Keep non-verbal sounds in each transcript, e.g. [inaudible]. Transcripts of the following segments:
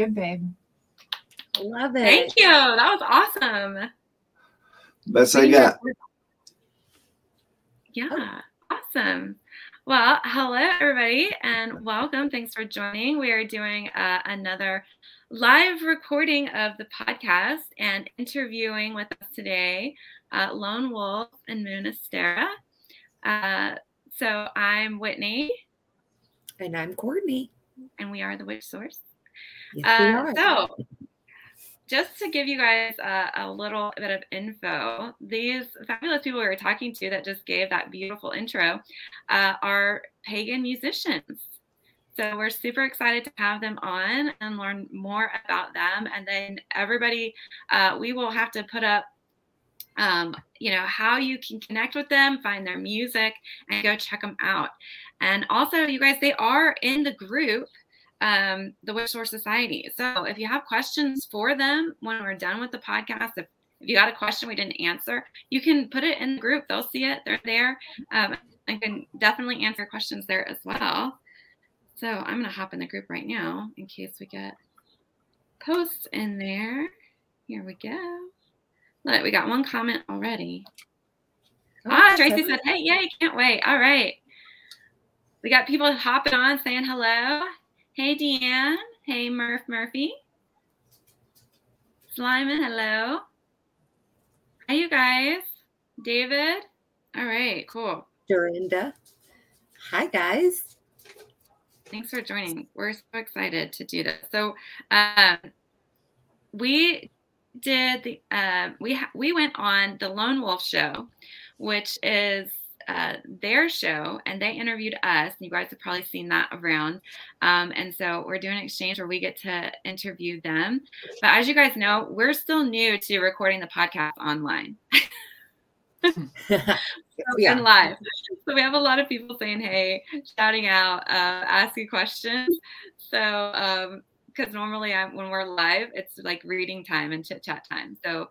Pretty good, babe. Love it. Thank you. That was awesome. Best I got. Yeah, awesome. Well, hello, everybody, and welcome. Thanks for joining. We are doing uh, another live recording of the podcast and interviewing with us today uh, Lone Wolf and Moonastira. Uh, so I'm Whitney. And I'm Courtney. And we are the Witch Source. Yes, Uh, so, just to give you guys uh, a little bit of info, these fabulous people we were talking to that just gave that beautiful intro uh, are pagan musicians. So we're super excited to have them on and learn more about them. And then everybody, uh, we will have to put up, um, you know, how you can connect with them, find their music, and go check them out. And also, you guys, they are in the group um, the Witch Source Society. So if you have questions for them when we're done with the podcast, if, if you got a question we didn't answer, you can put it in the group. They'll see it. They're there. Um, and can definitely answer questions there as well. So I'm going to hop in the group right now in case we get posts in there. Here we go. Look, we got one comment already. ah, Tracy said, hey, yay, can't wait. All right. We got people hopping on saying hello. Hey, Deanne. Hey, Murph Murphy. Slyman, hello. Hi, you guys. David. All right, cool. Dorinda. Hi, guys. Thanks for joining. We're so excited to do this. So, um, we did the uh, we ha- we went on the Lone Wolf Show, which is uh, their show, and they interviewed us. You guys have probably seen that around. Um, and so we're doing an exchange where we get to interview them. But as you guys know, we're still new to recording the podcast online. [laughs] [laughs] Yeah. and live. So we have a lot of people saying hey, shouting out, uh, asking questions. So because normally I'm, when we're live, it's like reading time and chit chat time. So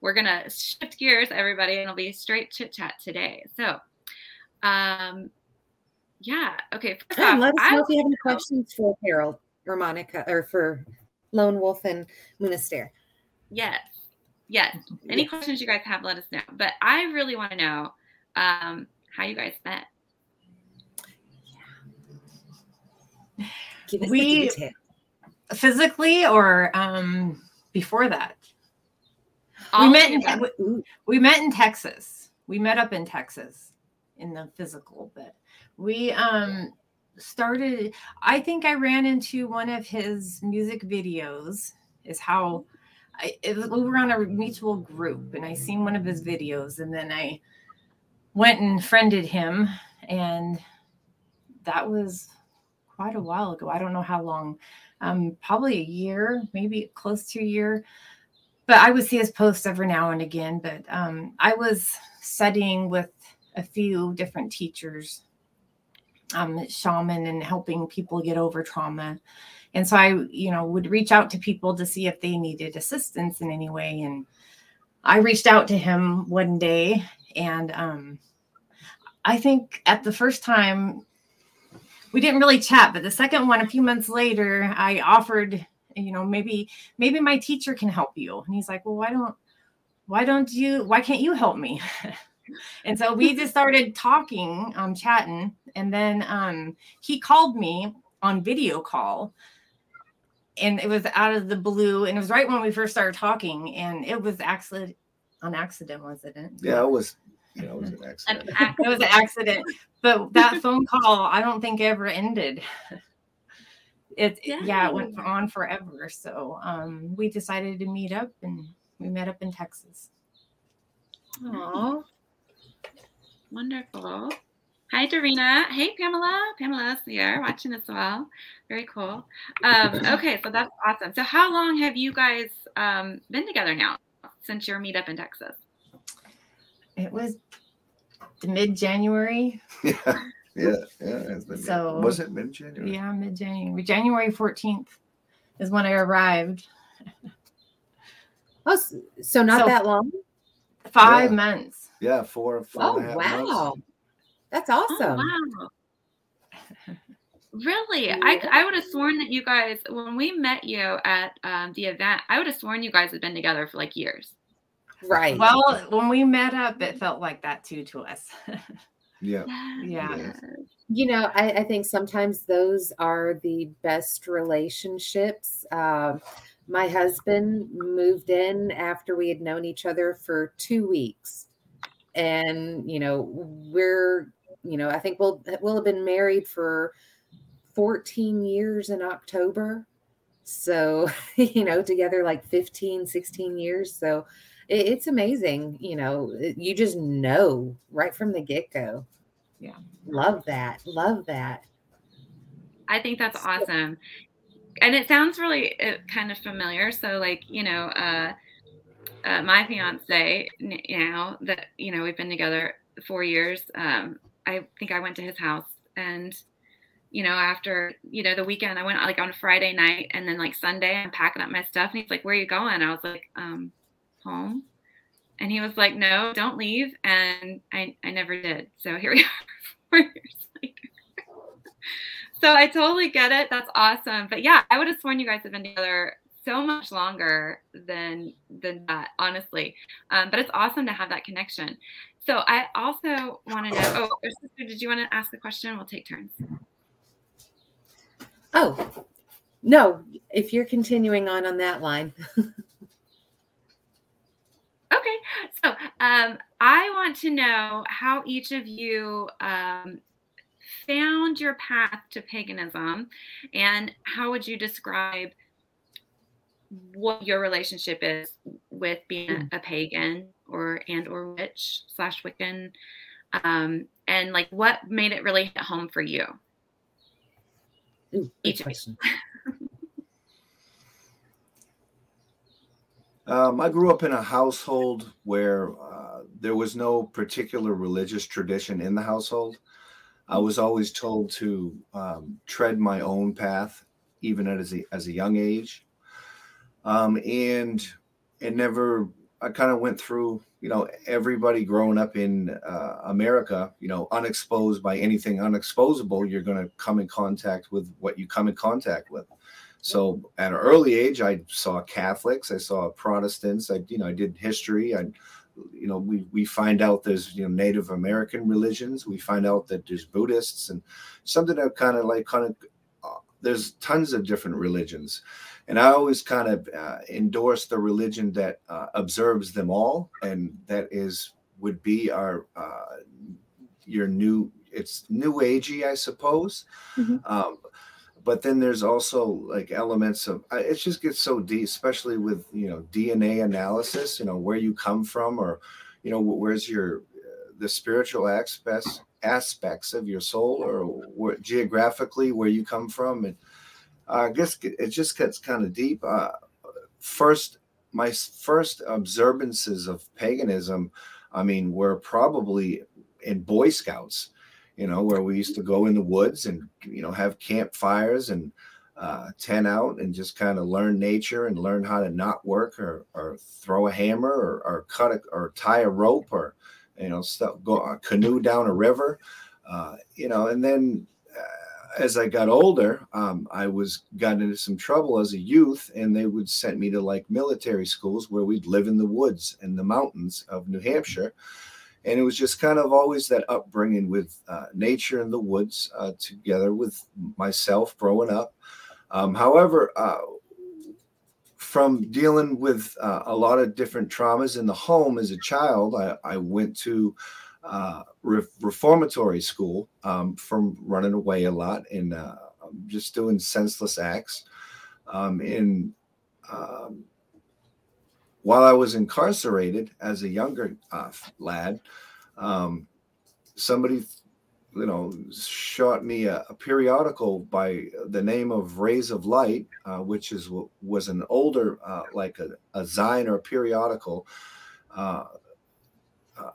we're gonna shift gears, everybody, and it'll be straight chit chat today. So, um, yeah, okay. First And off, let us I know if you have any questions for Carol or Monica or for Lone Wolf and Moonastira. Yes. Yes. Any Yes. questions you guys have, let us know. But I really want to know um, how you guys met. Give us We- the. Physically or um before that? We met in, together. we, we met in Texas. We met up in Texas in the physical, but we um started I think I ran into one of his music videos is how I was- we were on a mutual group and I seen one of his videos and then I went and friended him and that was quite a while ago. I don't know how long. Um probably a year, maybe close to a year but I would see his posts every now and again. But um, I was studying with a few different teachers, um, shaman, and helping people get over trauma. And so I, you know, would reach out to people to see if they needed assistance in any way. And I reached out to him one day, and um, I think at the first time we didn't really chat, but the second one, a few months later, I offered, you know, maybe maybe my teacher can help you and he's like well why don't why don't you why can't you help me [laughs] and so we [laughs] just started talking um chatting and then um he called me on video call and it was out of the blue and it was right when we first started talking and it was accident on accident wasn't it Yeah, it was. Yeah, it was an [laughs] An accident. it was an accident but that phone call i don't think ever ended it yeah it went on forever so um we decided to meet up and we met up in texas Oh, Wonderful. Hi, Dorina. Hey, Pamela. Pamela's here watching as well. Very cool. Um, [laughs] okay, so that's awesome. So, how long have you guys um, been together now since your meetup in Texas? it was mid-january Yeah, [laughs] yeah, [laughs] yeah. It's been, So- was it mid January? yeah mid-january january 14th is when i arrived Oh, so not So- that long. five Yeah. months Yeah, four, four Oh and a half wow, months. Wow. That's Oh, awesome. wow. [laughs] Really? I, I would have sworn that you guys, when we met you at um, the event, I would have sworn you guys had been together for like years. Right. Well, when we met up, it felt like that too to us. [laughs] Yeah. Yeah. Yes. you know, I, I think sometimes those are the best relationships. Um, my husband moved in after we had known each other for two weeks. And, you know, we're, you know, I think we'll we'll have been married for 14 years in October. So, [laughs] you know, together like 15, 16 years. So it, it's amazing. You know, you just know right from the get go. Yeah. Love that. Love that. I think that's awesome. And it sounds really uh, kind of familiar. So, like, you know, uh, uh, my fiance n- now that, you know, we've been together four years, um, I think I went to his house and, you know, after, you know, the weekend, I went like on Friday night and then like Sunday, I'm packing up my stuff. And he's like, Where are you going? I was like, um, Home. And he was like, No, don't leave. And I, I never did. So here we [laughs] are four years. So I totally get it. That's awesome. But yeah, I would have sworn you guys have been together so much longer than than that, honestly. Um, but it's awesome to have that connection. So I also want to know. Oh, sister, did you want to ask a question? We'll take turns. Oh, no, if you're continuing on on that line. [laughs] Okay, so um, I want to know how each of you um, found your path to paganism, and how would you describe what your relationship is with being a, a pagan or and or witch slash Wiccan, um, and like what made it really hit home for you? Ooh, Each of you. question. [laughs] Um, I grew up in a household where uh, there was no particular religious tradition in the household. I was always told to um, tread my own path, even as a, as a young age. Um, and it never, I kind of went through, you know, everybody growing up in uh, America, you know, unexposed by anything unexposable, you're going to come in contact with what you come in contact with. So at an early age, I saw Catholics, I saw Protestants, I, you know, I did history. I, you know, we, we find out there's, you know, Native American religions. We find out that there's Buddhists and something that kind of like kind of, uh, there's tons of different religions. And I always kind of uh, endorse the religion that uh, observes them all. And that is, would be our, uh, your new, it's new agey, I suppose. Mhm. Um, but then there's also like elements of it just gets so deep especially with you know dna analysis you know where you come from or you know where's your uh, the spiritual aspects aspects of your soul or where, geographically where you come from and i guess it just gets kind of deep. Uh, first my first observances of paganism i mean were probably in boy scouts you know, where we used to go in the woods and you know have campfires and uh, tent out and just kind of learn nature and learn how to not work or, or throw a hammer or, or cut a, or tie a rope or you know stuff go a canoe down a river, uh, you know, and then. Uh, as I got older, um, I was got into some trouble as a youth, and they would send me to like military schools where we'd live in the woods and the mountains of New Hampshire, and it was just kind of always that upbringing with uh, nature in the woods uh, together with myself growing up. Um, however uh, from dealing with uh, a lot of different traumas in the home as a child i, I went to uh, re- reformatory school um, from running away a lot and uh, just doing senseless acts um, and um, while I was incarcerated as a younger uh, lad, um, somebody, you know, shot me a, a periodical by the name of Rays of Light, uh, which is was an older, uh, like a, a Zine or a periodical uh, uh,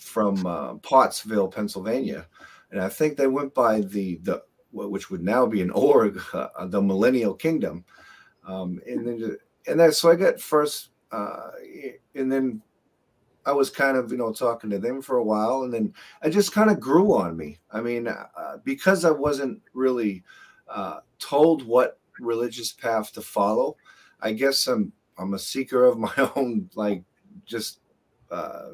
from uh, Pottsville, Pennsylvania, and I think they went by the the which would now be an org, [laughs] the Millennial Kingdom, um, and then and then so I got first uh, and then I was kind of, you know, talking to them for a while, and then I just kind of grew on me. I mean, uh, because I wasn't really uh, told what religious path to follow. I guess I'm I'm a seeker of [laughs] my own, like just uh,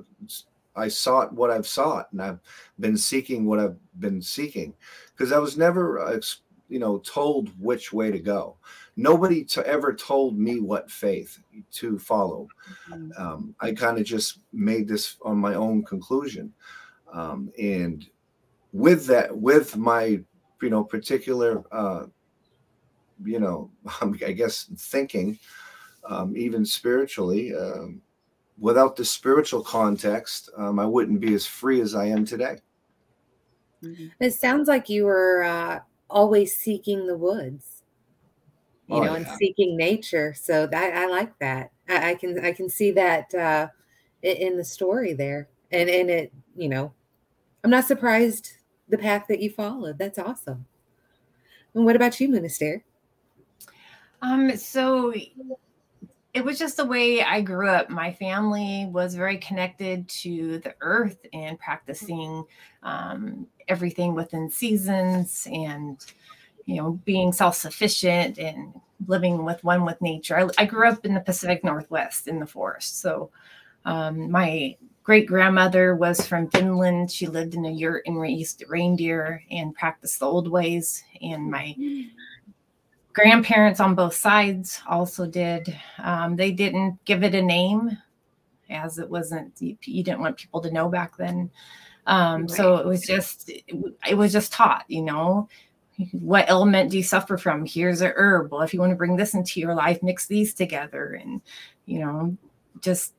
I sought what I've sought, and I've been seeking what I've been seeking, because I was never, uh, you know, told which way to go. Nobody to ever told me what faith to follow. Mm-hmm. Um, I kind of just made this on my own conclusion, um, and with that, with my, you know, particular, uh, you know, [laughs] I guess thinking, um, even spiritually. Um, without the spiritual context, um, I wouldn't be as free as I am today. Mm-hmm. It sounds like you were uh, always seeking the woods, you oh, know, yeah. and seeking nature. So that I like that. I, I can I can see that uh, in the story there, and and it you know, I'm not surprised the path that you followed. That's awesome. And what about you, Moonastira? Um, so it was just the way I grew up. My family was very connected to the earth and practicing um, everything within seasons and, you know, being self sufficient and living with one with nature. I, I, grew up in the Pacific Northwest in the forest. So um, my great grandmother was from Finland. She lived in a yurt and raised reindeer and practiced the old ways. And my grandparents on both sides also did. Um, they didn't give it a name, as it wasn't you, didn't want people to know back then. Um, right. So it was just it, it was just taught, you know. What element do you suffer from? Here's a herb. Well, if you want to bring this into your life, mix these together, and you know, just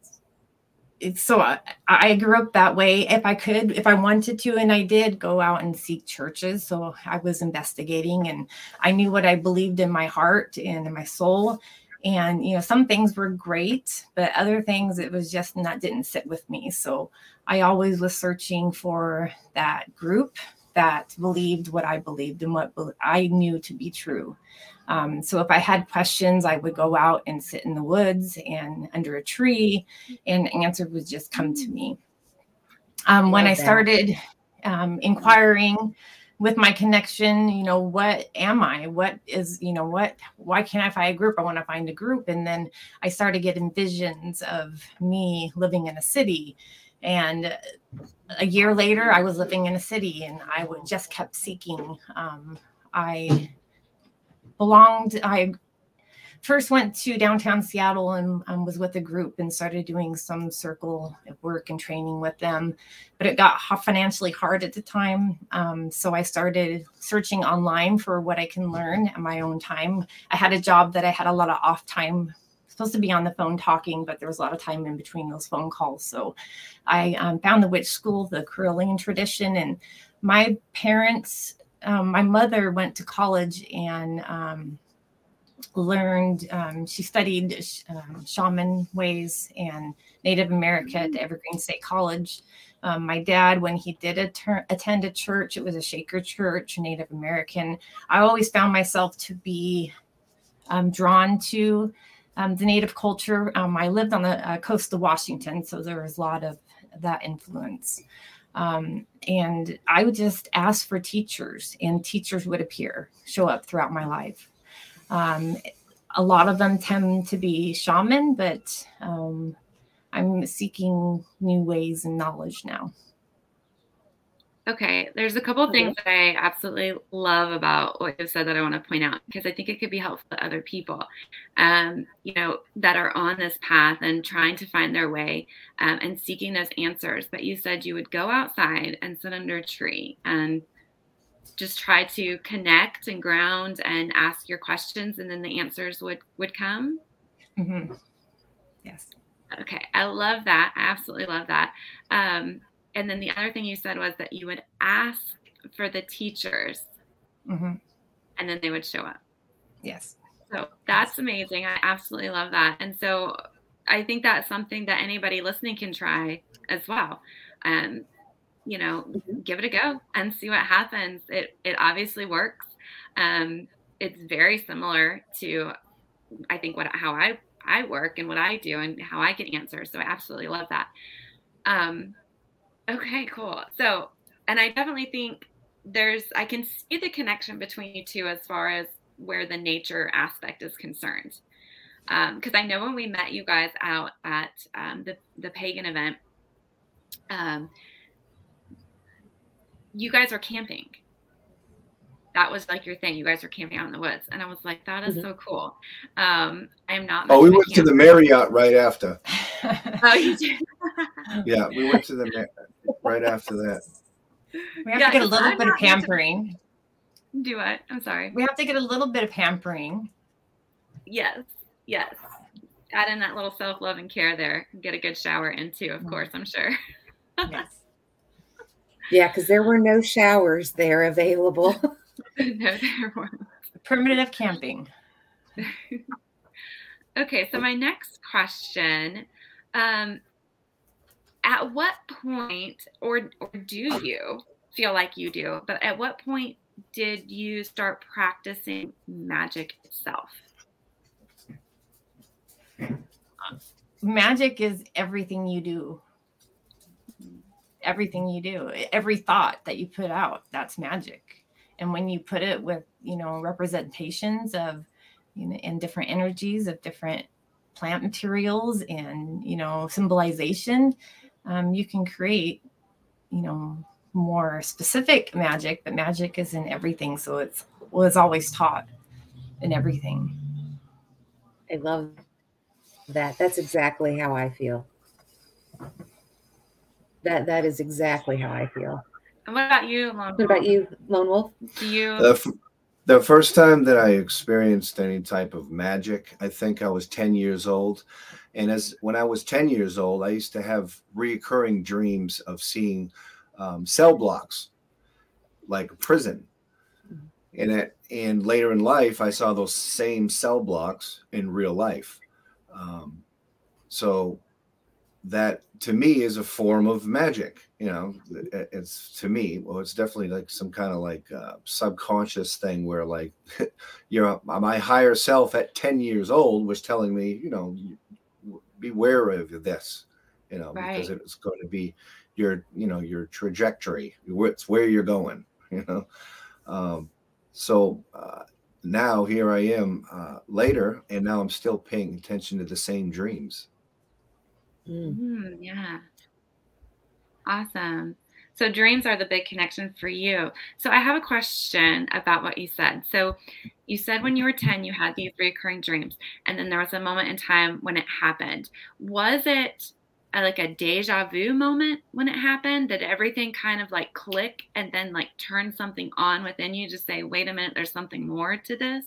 it's so I, I, grew up that way. If I could, if I wanted to, and I did go out and seek churches. So I was investigating and I knew what I believed in my heart and in my soul. And, you know, some things were great, but other things it was just not didn't sit with me. So I always was searching for that group that believed what I believed and what I knew to be true. Um, so if I had questions, I would go out and sit in the woods and under a tree, and the answer would just come to me. Um, when I started um, inquiring with my connection, you know, what am I? What is, you know, what, why can't I find a group? I want to find a group. And then I started getting visions of me living in a city. And a year later, I was living in a city and I would just kept seeking. Um, I belonged i first went to downtown seattle and um, was with a group and started doing some circle work and training with them but it got financially hard at the time um, so i started searching online for what i can learn at my own time i had a job that i had a lot of off time supposed to be on the phone talking, but there was a lot of time in between those phone calls. So I um, found the witch school, the Correllian tradition, and my parents um, my mother went to college and um, learned, um, she studied um, shaman ways and Native America at Evergreen State College. Um, my dad, when he did attend a church, it was a Shaker church, Native American. I always found myself to be um, drawn to the Native culture. I lived on the uh, coast of Washington, so there was a lot of that influence. Um, and I would just ask for teachers, and teachers would appear, show up throughout my life. Um, a lot of them tend to be shaman, but um, I'm seeking new ways and knowledge now. Okay, there's a couple things that I absolutely love about what you've said that I want to point out because I think it could be helpful to other people, um, you know, that are on this path and trying to find their way um, and seeking those answers. But you said you would go outside and sit under a tree and just try to connect and ground and ask your questions, and then the answers would would come. Mm-hmm. Yes. Okay, I love that. I absolutely love that. Um, and then the other thing you said was that you would ask for the teachers mm-hmm. and then they would show up. Yes. So that's amazing. I absolutely love that. And so i think that's something that anybody listening can try as well. Um you know mm-hmm. give it a go and see what happens. It it obviously works. Um it's very similar to i think what how i i work and what i do and how i get answers so i absolutely love that. Um, okay, cool. So, and I definitely think there's, I can see the connection between you two as far as where the nature aspect is concerned. Um because um, I know when we met you guys out at um, the the pagan event, um, you guys are camping. That was like your thing. You guys were camping out in the woods, and I was like, "That is mm-hmm. so cool." Um, I am not. Oh, we went to the Marriott right after. [laughs] oh, you did. [laughs] yeah, we went to the [laughs] right after that. We have yeah, to get a little I'm bit of pampering. Do what? I'm sorry. We have to get a little bit of pampering. Yes, yes. Add in that little self love and care there. Get a good shower in too, of mm-hmm. course. I'm sure. yes. [laughs] Yeah, because there were no showers there available. [laughs] no, there weren't. Primitive camping. okay, so my next question um, at what point, or, or do you feel like you do, but at what point did you start practicing magic itself? Magic is everything you do. Everything you do, every thought that you put out, that's magic. And when you put it with, you know, representations of, you know, and different energies of different plant materials and, you know, symbolization, um, you can create, you know, more specific magic, but magic is in everything. So it's was always taught in everything. I love that. That's exactly how I feel. That that is exactly how I feel. And what about you, Lone Wolf? What about you, Lone Wolf? Do you the, f- the first time that I experienced any type of magic, I think I was 10 years old. And as when I was 10 years old, I used to have reoccurring dreams of seeing um, cell blocks like a prison. And, it, and later in life, I saw those same cell blocks in real life. Um, so that to me is a form of magic. You know, it's to me, well, it's definitely like some kind of like uh, subconscious thing where like, [laughs] you know, my higher self at 10 years old was telling me, you know, beware of this, you know, right. because it's going to be your, you know, your trajectory. It's where you're going, [laughs] you know. Um, so uh, now here I am uh, later, and now I'm still paying attention to the same dreams. Mm. Mm, yeah. Awesome. So dreams are the big connection for you. So I have a question about what you said. So you said when you were 10 you had these recurring dreams and then there was a moment in time when it happened. Was it a, like a deja vu moment when it happened? Did everything kind of like click and then like turn something on within you to say, "Wait a minute, there's something more to this?"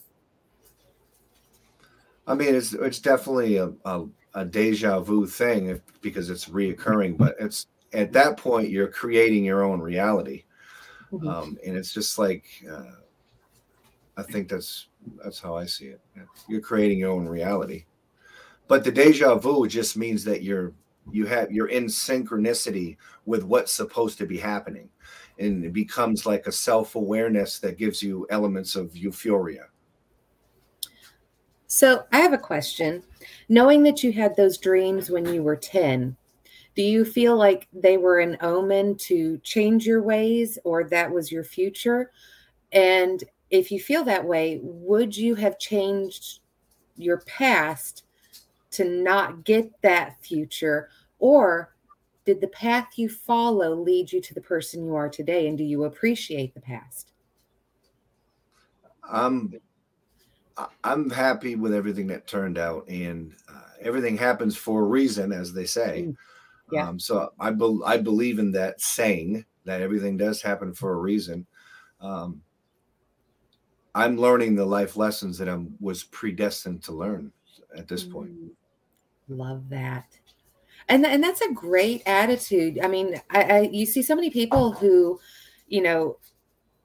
I mean, it's it's definitely a, a, a deja vu thing if, because it's reoccurring, but it's at that point you're creating your own reality. Mm-hmm. um, and it's just like uh, i think that's that's how i see it. You're creating your own reality. But the deja vu just means that you're you have you're in synchronicity with what's supposed to be happening. And it becomes like a self-awareness that gives you elements of euphoria. So i have a question. Knowing that you had those dreams when you were 10 do you feel like they were an omen to change your ways or that was your future? And if you feel that way, would you have changed your past to not get that future? Or did the path you follow lead you to the person you are today? And do you appreciate the past? I'm I'm happy with everything that turned out, and uh, everything happens for a reason, as they say. Mm. Yeah. Um, so I, be- I believe in that saying that everything does happen for a reason. Um, I'm learning the life lessons that I was predestined to learn at this point. Mm. Love that. And, and that's a great attitude. I mean, I, I you see so many people who, you know,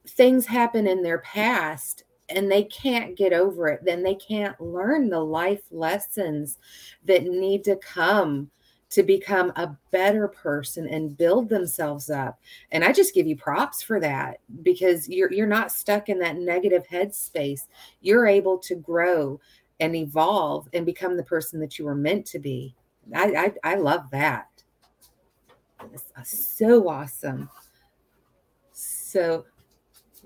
things happen in their past and they can't get over it. Then they can't learn the life lessons that need to come to become a better person and build themselves up. And I just give you props for that because you're you're not stuck in that negative headspace. You're able to grow and evolve and become the person that you were meant to be. I I, I love that. Uh, so awesome. So,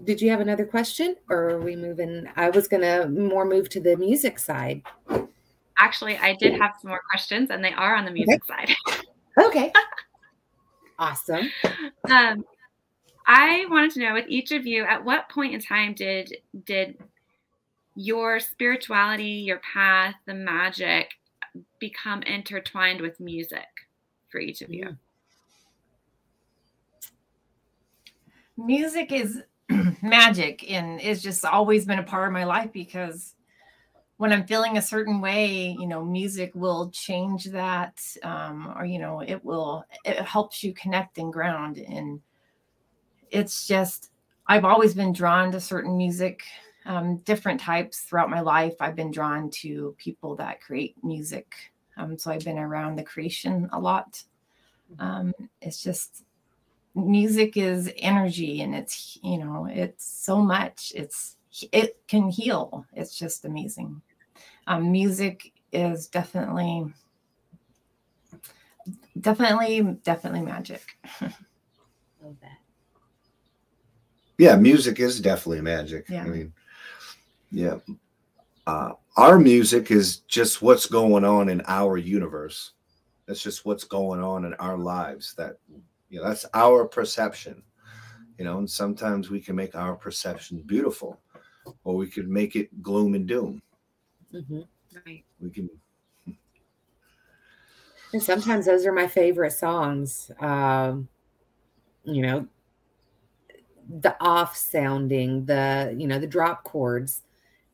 did you have another question, or are we moving? I was gonna more move to the music side. Actually, I did have some more questions, and they are on the music okay. side. [laughs] okay. awesome. Um, I wanted to know with each of you, at what point in time did did your spirituality, your path, the magic become intertwined with music for each of you? Music is [clears throat] magic and it's just always been a part of my life because when I'm feeling a certain way, you know, music will change that, um, or you know, it will it helps you connect and ground, and it's just I've always been drawn to certain music, um, different types throughout my life. I've been drawn to people that create music, um, so I've been around the creation a lot. Mm-hmm. Um, it's just music is energy, and it's you know, it's so much. It's it can heal. It's just amazing. Um, music is definitely, definitely, definitely magic. Love that. Yeah, music is definitely magic. Yeah. I mean, yeah. Uh, our music is just what's going on in our universe. That's just what's going on in our lives. That you know, that's our perception. You know, and sometimes we can make our perception beautiful, or we could make it gloom and doom. Mm-hmm. Right. We can. And sometimes those are my favorite songs. Um, you know, the off sounding, the you know, the drop chords,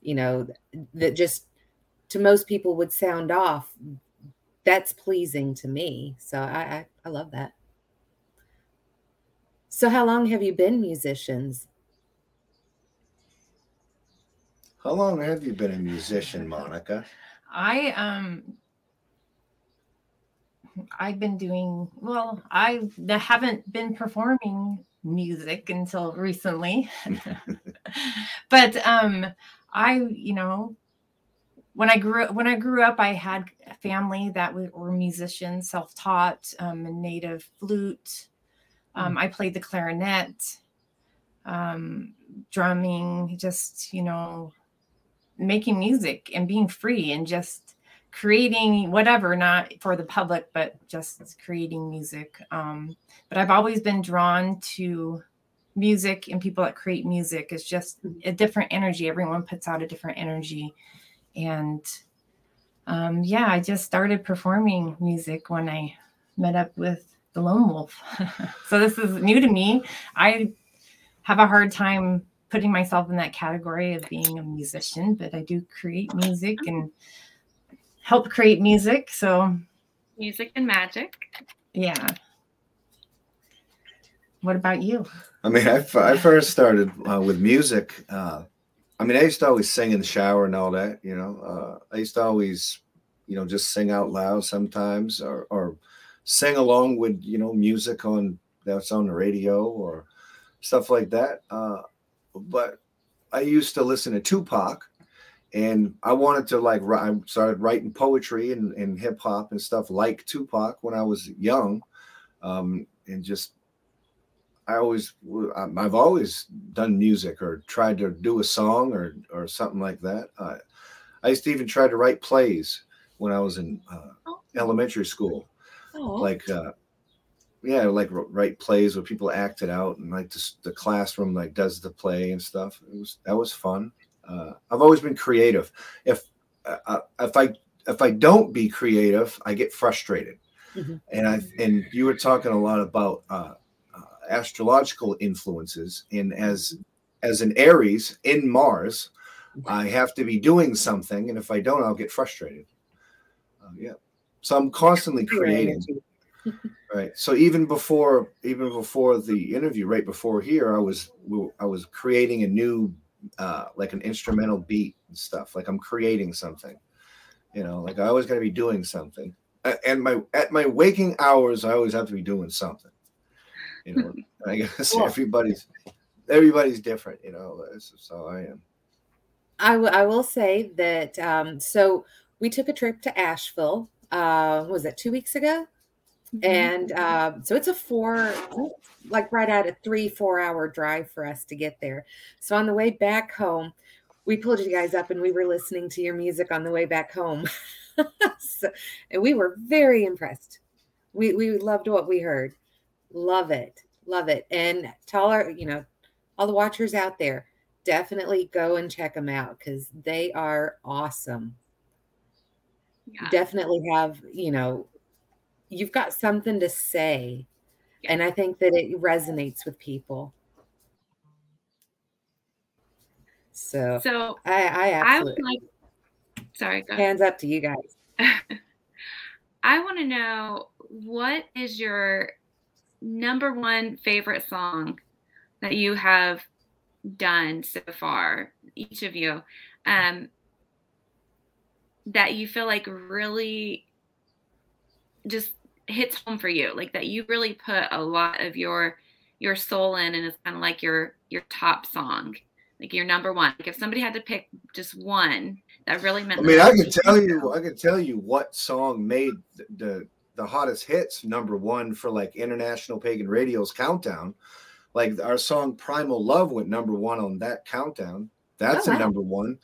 you know, that just to most people would sound off. That's pleasing to me. So I, I, I love that. So how long have you been musicians? How long have you been a musician, Monica? I um I've been doing well, I haven't been performing music until recently. [laughs] but um I, you know, when I grew when I grew up, I had a family that were musicians, self-taught, um, a native flute. Um, mm. I played the clarinet, um, drumming, just you know, making music and being free and just creating whatever not for the public but just creating music. Um, but i've always been drawn to music and people that create music. It's just mm-hmm. a different energy. Everyone puts out a different energy. And um, yeah i just started performing music when i met up with the lone wolf. [laughs] So this is new to me. I have a hard time putting myself in that category of being a musician, but I do create music and help create music. So, music and magic. Yeah. What about you? I mean, I, I first started uh, with music. Uh, I mean, I used to always sing in the shower and all that, you know. Uh, I used to always, you know, just sing out loud sometimes or, or sing along with, you know, music on that's on the radio or stuff like that. Uh, but I used to listen to Tupac and I wanted to like I started writing poetry and, and hip hop and stuff like Tupac when I was young, um, and just I always I've always done music or tried to do a song or or something like that. Uh, I used to even try to write plays when I was in uh, oh. elementary school, oh. like uh, yeah, like write plays where people act it out, and like just the classroom like does the play and stuff. It was that was fun. Uh, I've always been creative. If uh, uh, if I if I don't be creative, I get frustrated. Mm-hmm. And I and you were talking a lot about uh, uh, astrological influences, and as as an Aries in Mars, I have to be doing something, and if I don't, I'll get frustrated. Uh, yeah, so I'm constantly creating. Right so even before even before the interview right before here i was i was creating a new uh like an instrumental beat and stuff like i'm creating something you know like i always got to be doing something and my at my waking hours i always have to be doing something you know [laughs] i guess cool. everybody's everybody's different you know so i am I, w- I will say that um so we took a trip to asheville uh was that two weeks ago. And uh, so it's a four like right at a three four hour drive for us to get there. So on the way back home we pulled you guys up and we were listening to your music on the way back home. [laughs] So, and we were very impressed. We we loved what we heard. Love it. Love it. And tell our you know all the watchers out there definitely go and check them out because they are awesome. Yeah. definitely have you know you've got something to say Yeah. and i think that it resonates with people so So i i I would like. Sorry, hands up to you guys [laughs] I want to know what is your number one favorite song that you have done so far, each of you, um, that you feel like really just hits home for you, like that you really put a lot of your your soul in, and it's kind of like your your top song, like your number one. Like if somebody had to pick just one that really meant. I mean, I can tell you, I can tell you what song made the the, the hottest hits number one for like International Pagan Radio's countdown. Like our song "Primal Love" went number one on that countdown. That's Oh, a number one.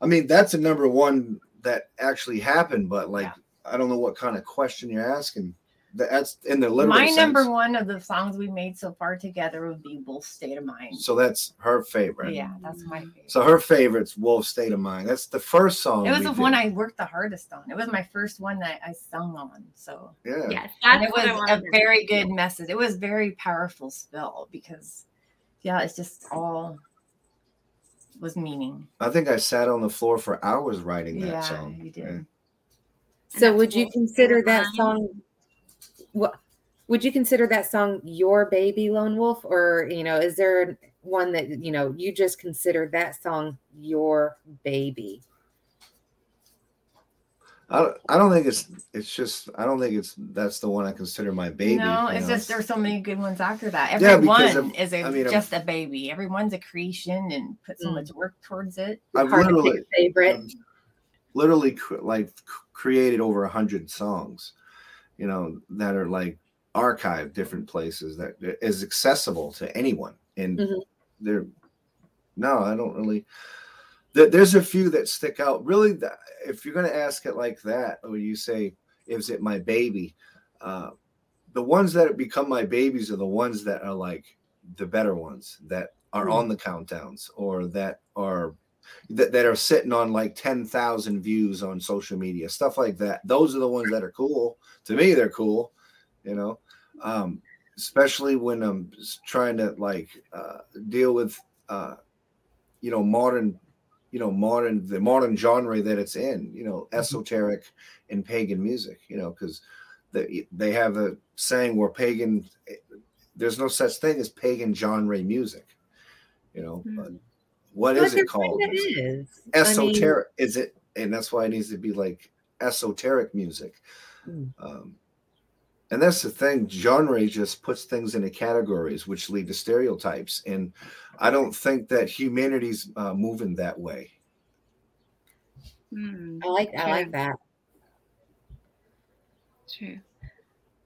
I mean, that's a number one that actually happened. But like, Yeah. I don't know what kind of question you're asking. That's in the literal My sense. number one of the songs we made so far together would be Wolf State of Mind. So that's her favorite. Yeah, that's my favorite. So her favorite's Wolf State of Mind. That's the first song. it was the did. one I worked the hardest on. It was my first one that I sung on. So Yeah. Yes, and that's it was a very good message. It was very powerful spell because yeah, it's just all was meaning. I think I sat on the floor for hours writing that Yeah, song. you did. Yeah. So would you consider that Mind. song what would you consider that song your baby lone wolf or you know is there one that you know you just consider that song your baby I don't, I don't think it's it's just I don't think it's that's the one I consider my baby. no, it's know. just there's so many good ones after that. Yeah, Every because one of- is a, I mean, of- just a baby. Everyone's a creation and put so Mm. much work towards it. I've Hard literally favorite I've literally cr- like created over a hundred songs, you know, that are like archived different places that is accessible to anyone. And Mhm. they're no, I don't really. There, there's a few that stick out. Really, if you're going to ask it like that, or you say, "Is it my baby?" Uh, the ones that have become my babies are the ones that are like the better ones that are Mm. on the countdowns or that are that, that are sitting on like 10,000 views on social media, stuff like that. Those are the ones that are cool. To me, they're cool, you know, um, especially when I'm trying to like uh, deal with, uh, you know, modern, you know, modern, the modern genre that it's in, you know, esoteric and pagan music, you know, because they, they have a saying where pagan, there's no such thing as pagan genre music, you know, Hmm. But what But is it called? kinda is. I mean, esoteric is it and that's why it needs to be like esoteric music Mm. um and that's the thing genre just puts things into categories which lead to stereotypes and i don't think that humanity's uh, moving that way Hmm. I like I like that. True.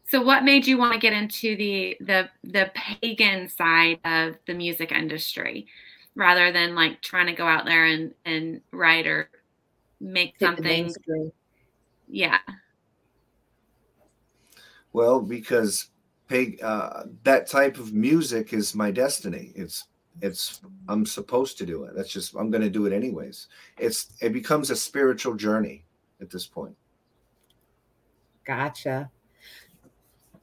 So, what made you want to get into the the the pagan side of the music industry, rather than like trying to go out there and and write or make Hit the something? Yeah. well because pig uh that type of music is my destiny it's it's i'm supposed to do it that's just i'm going to do it anyways it's it becomes a spiritual journey at this point Gotcha.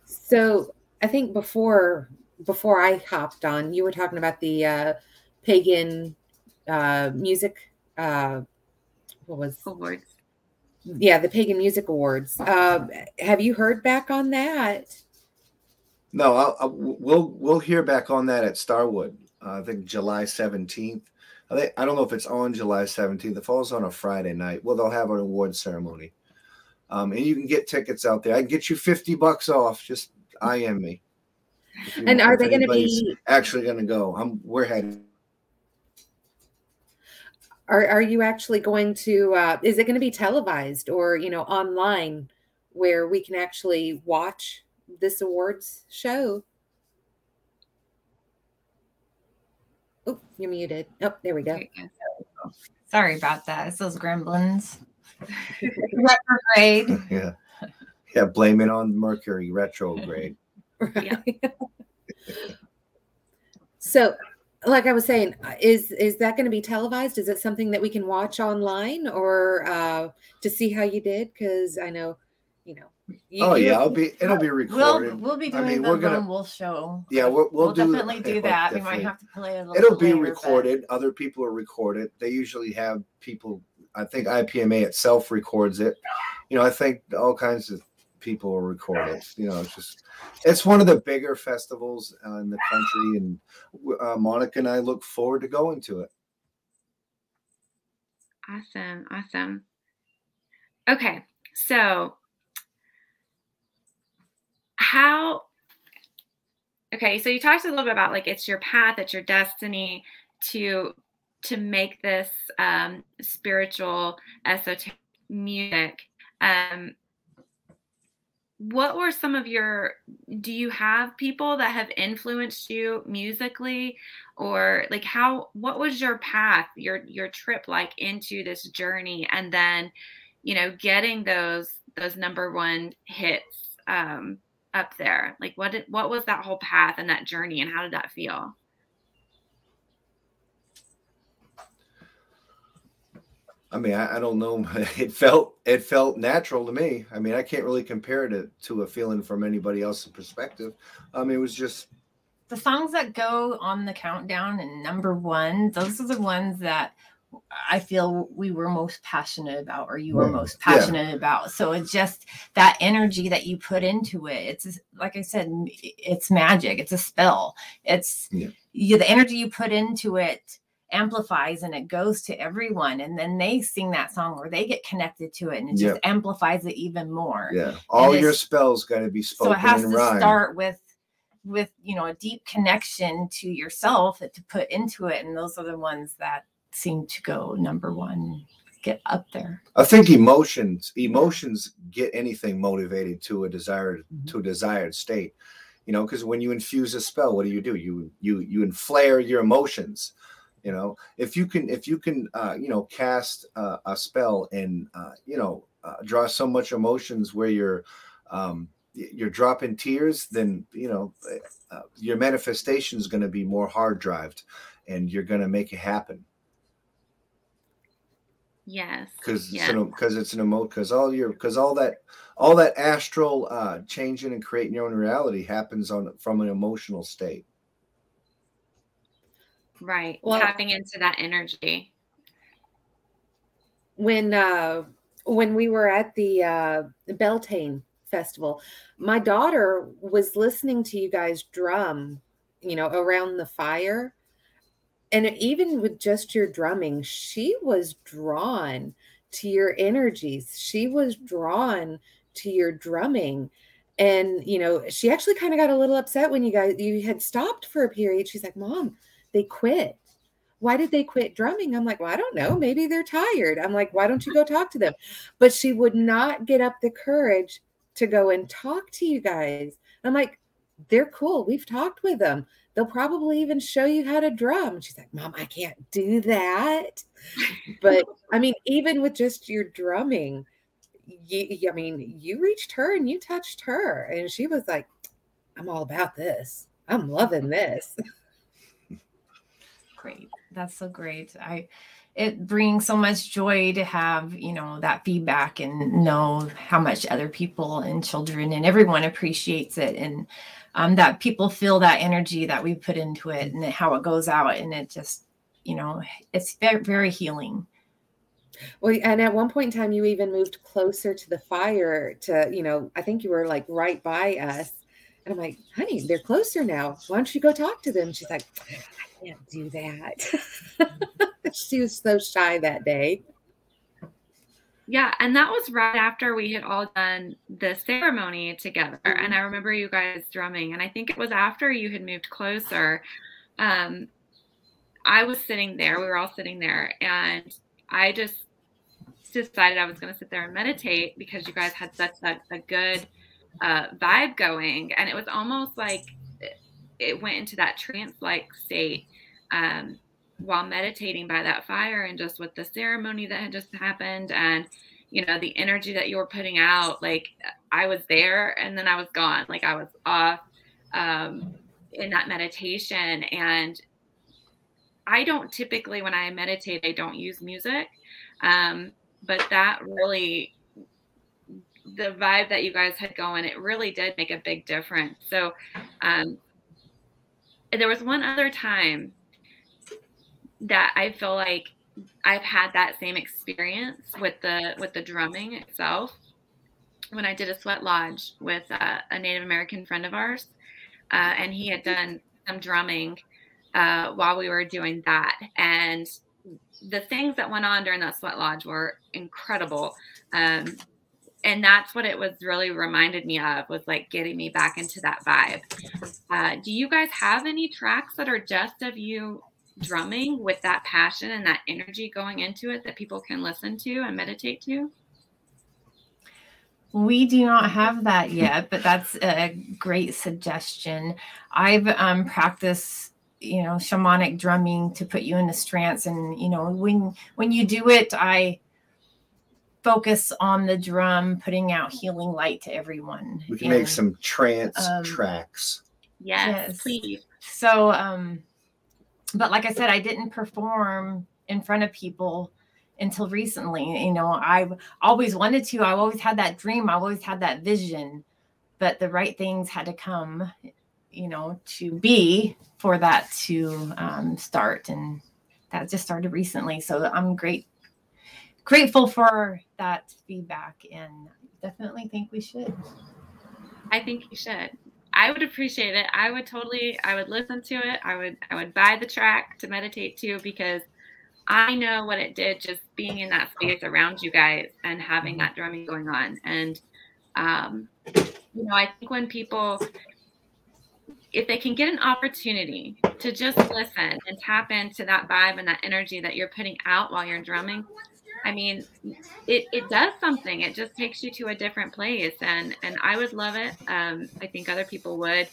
So I think before before I hopped on, you were talking about the uh, pagan uh, music. Uh, what was Awards. yeah the pagan music awards? Uh, have you heard back on that? No, I'll, I'll, we'll we'll hear back on that at Starwood. Uh, I think July seventeenth. I think I don't know if it's on July seventeenth. It falls on a Friday night. Well, they'll have an award ceremony, um, and you can get tickets out there. I can get you fifty bucks off. Just I am me. And are they going to be? actually going to go? I'm. We're heading. Are are you actually going to? Uh, is it going to be televised or you know online, where we can actually watch this awards show. Oh, you're muted. Oh, there we go. Sorry about that. It's those gremlins. [laughs] retrograde. [laughs] Yeah. Yeah. Blame it on Mercury retrograde. [laughs] Right. so, like I was saying, is is that going to be televised? Is it something that we can watch online or uh, to see how you did? Because I know, you know. You, oh yeah, I'll be. It'll be recorded. We'll we'll be doing I mean, the we're gonna, Wolf show. Yeah, we'll, we'll, we'll do, definitely do that. Definitely. We might have to play a little. It'll be recorded. But... Other people will record it. They usually have people. I think IPMA itself records it. You know, I think all kinds of people record it. You know, it's just it's one of the bigger festivals uh, in the country, and uh, Monica and I look forward to going to it. Awesome, awesome. Okay, so how okay so you talked a little bit about like it's your path it's your destiny to to make this um spiritual esoteric music um what were some of your do you have people that have influenced you musically or like how what was your path your your trip like into this journey and then you know getting those those number one hits um up there? Like what did, what was that whole path and that journey and how did that feel? I mean, I, I, don't know. [laughs] It felt it felt natural to me. I mean, I can't really compare it to, to a feeling from anybody else's perspective. I mean, it was just the songs that go on the countdown and number one. Those are the ones that I feel we were most passionate about, or you were mm, most passionate yeah. about. So it's just that energy that you put into it. It's like I said, it's magic. It's a spell. It's yeah. you, the energy you put into it amplifies and it goes to everyone and then they sing that song or they get connected to it and it just amplifies it even more. Yeah. All your spells got to be spoken so it has to rhyme. start with with you know a deep connection to yourself to put into it and those are the ones that seem to go number one get up there. I think emotions emotions get anything motivated to a desired mm-hmm. to a desired state. You know because when you infuse a spell what do you do? You you you inflare your emotions you know if you can if you can uh, you know cast uh, a spell and uh, you know uh, draw so much emotions where you're um, you're dropping tears then you know uh, your manifestation is going to be more hard drived and you're going to make it happen Yes. Because yeah. because it's an emote because all your because all that all that astral uh changing and creating your own reality happens on from an emotional state. Right. Well, tapping into that energy. When uh when we were at the uh Beltane festival, my daughter was listening to you guys drum, you know, around the fire and even with just your drumming, she was drawn to your energies. She was drawn to your drumming. And, you know, she actually kind of got a little upset when you guys you had stopped for a period. She's like, Mom, they quit. Why did they quit drumming? I'm like, well, I don't know. Maybe they're tired. I'm like, why don't you go talk to them? But she would not get up the courage to go and talk to you guys. I'm like, they're cool. We've talked with them. They'll probably even show you how to drum. She's like, Mom, I can't do that. but I mean, even with just your drumming, you, I mean, you reached her and you touched her. And she was like, I'm all about this. I'm loving this. [laughs] Great. That's so great. I, it brings so much joy to have you know that feedback and know how much other people and children and everyone appreciates it and um, that people feel that energy that we put into it and how it goes out and it just you know it's very very healing well and at one point in time you even moved closer to the fire to you know i think you were like right by us and i'm like honey they're closer now why don't you go talk to them she's like i can't do that [laughs] she was so shy that day yeah, and that was right after we had all done the ceremony together. Mm-hmm. And I remember you guys drumming. And I think it was after you had moved closer. Um, I was sitting there, we were all sitting there, and I just decided I was going to sit there and meditate because you guys had such a, a good uh, vibe going, and it was almost like it went into that trance-like state um, while meditating by that fire, and just with the ceremony that had just happened, and you know the energy that you were putting out. Like I was there, and then I was gone. Like I was off um, in that meditation, and I don't typically when I meditate, I don't use music. Um, but that really the vibe that you guys had going, it really did make a big difference. So um, there was one other time that I feel like I've had that same experience with the with the drumming itself when I did a sweat lodge with uh, a Native American friend of ours, uh, and he had done some drumming uh, while we were doing that, and the things that went on during that sweat lodge were incredible. Um, and that's what it was really reminded me of was like getting me back into that vibe. Uh, do you guys have any tracks that are just of you drumming with that passion and that energy going into it that people can listen to and meditate to? We do not have that yet, but that's a great suggestion. I've um, practiced you know shamanic drumming to put you in a trance and you know when when you do it i focus on the drum putting out healing light to everyone we can and, make some trance um, tracks yes, yes please so um but like i said i didn't perform in front of people until recently you know i've always wanted to i've always had that dream i've always had that vision but the right things had to come you know, to be for that to um, start. And that just started recently. So I'm great, grateful for that feedback and definitely think we should. I think you should. I would appreciate it. I would totally, I would listen to it. I would, I would buy the track to meditate to because I know what it did just being in that space around you guys and having that drumming going on. And, um, you know, I think when people if they can get an opportunity to just listen and tap into that vibe and that energy that you're putting out while you're drumming, I mean, it, it does something. It just takes you to a different place. And, and I would love it. Um, I think other people would.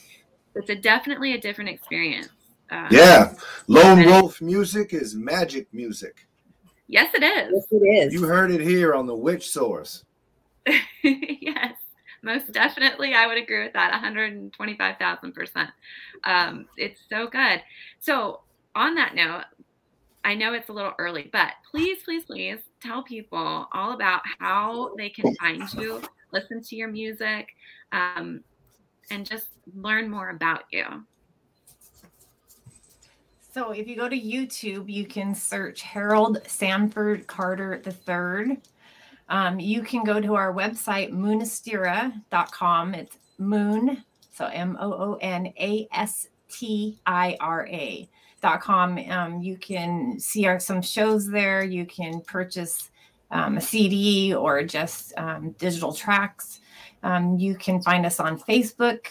It's a definitely a different experience. Um, yeah. Lone Wolf music is magic music. Yes, it is. Yes, it is. You heard it here on the Witch Source. [laughs] yes most definitely i would agree with that 125000% um, it's so good so on that note i know it's a little early but please please please tell people all about how they can find you listen to your music um, and just learn more about you so if you go to youtube you can search harold sanford carter III. um, you can go to our website, moonastira.com. It's moon, so M O O N A S T I R A. Com. Um, you can see our some shows there. You can purchase um, a CD or just um, digital tracks. Um, you can find us on Facebook.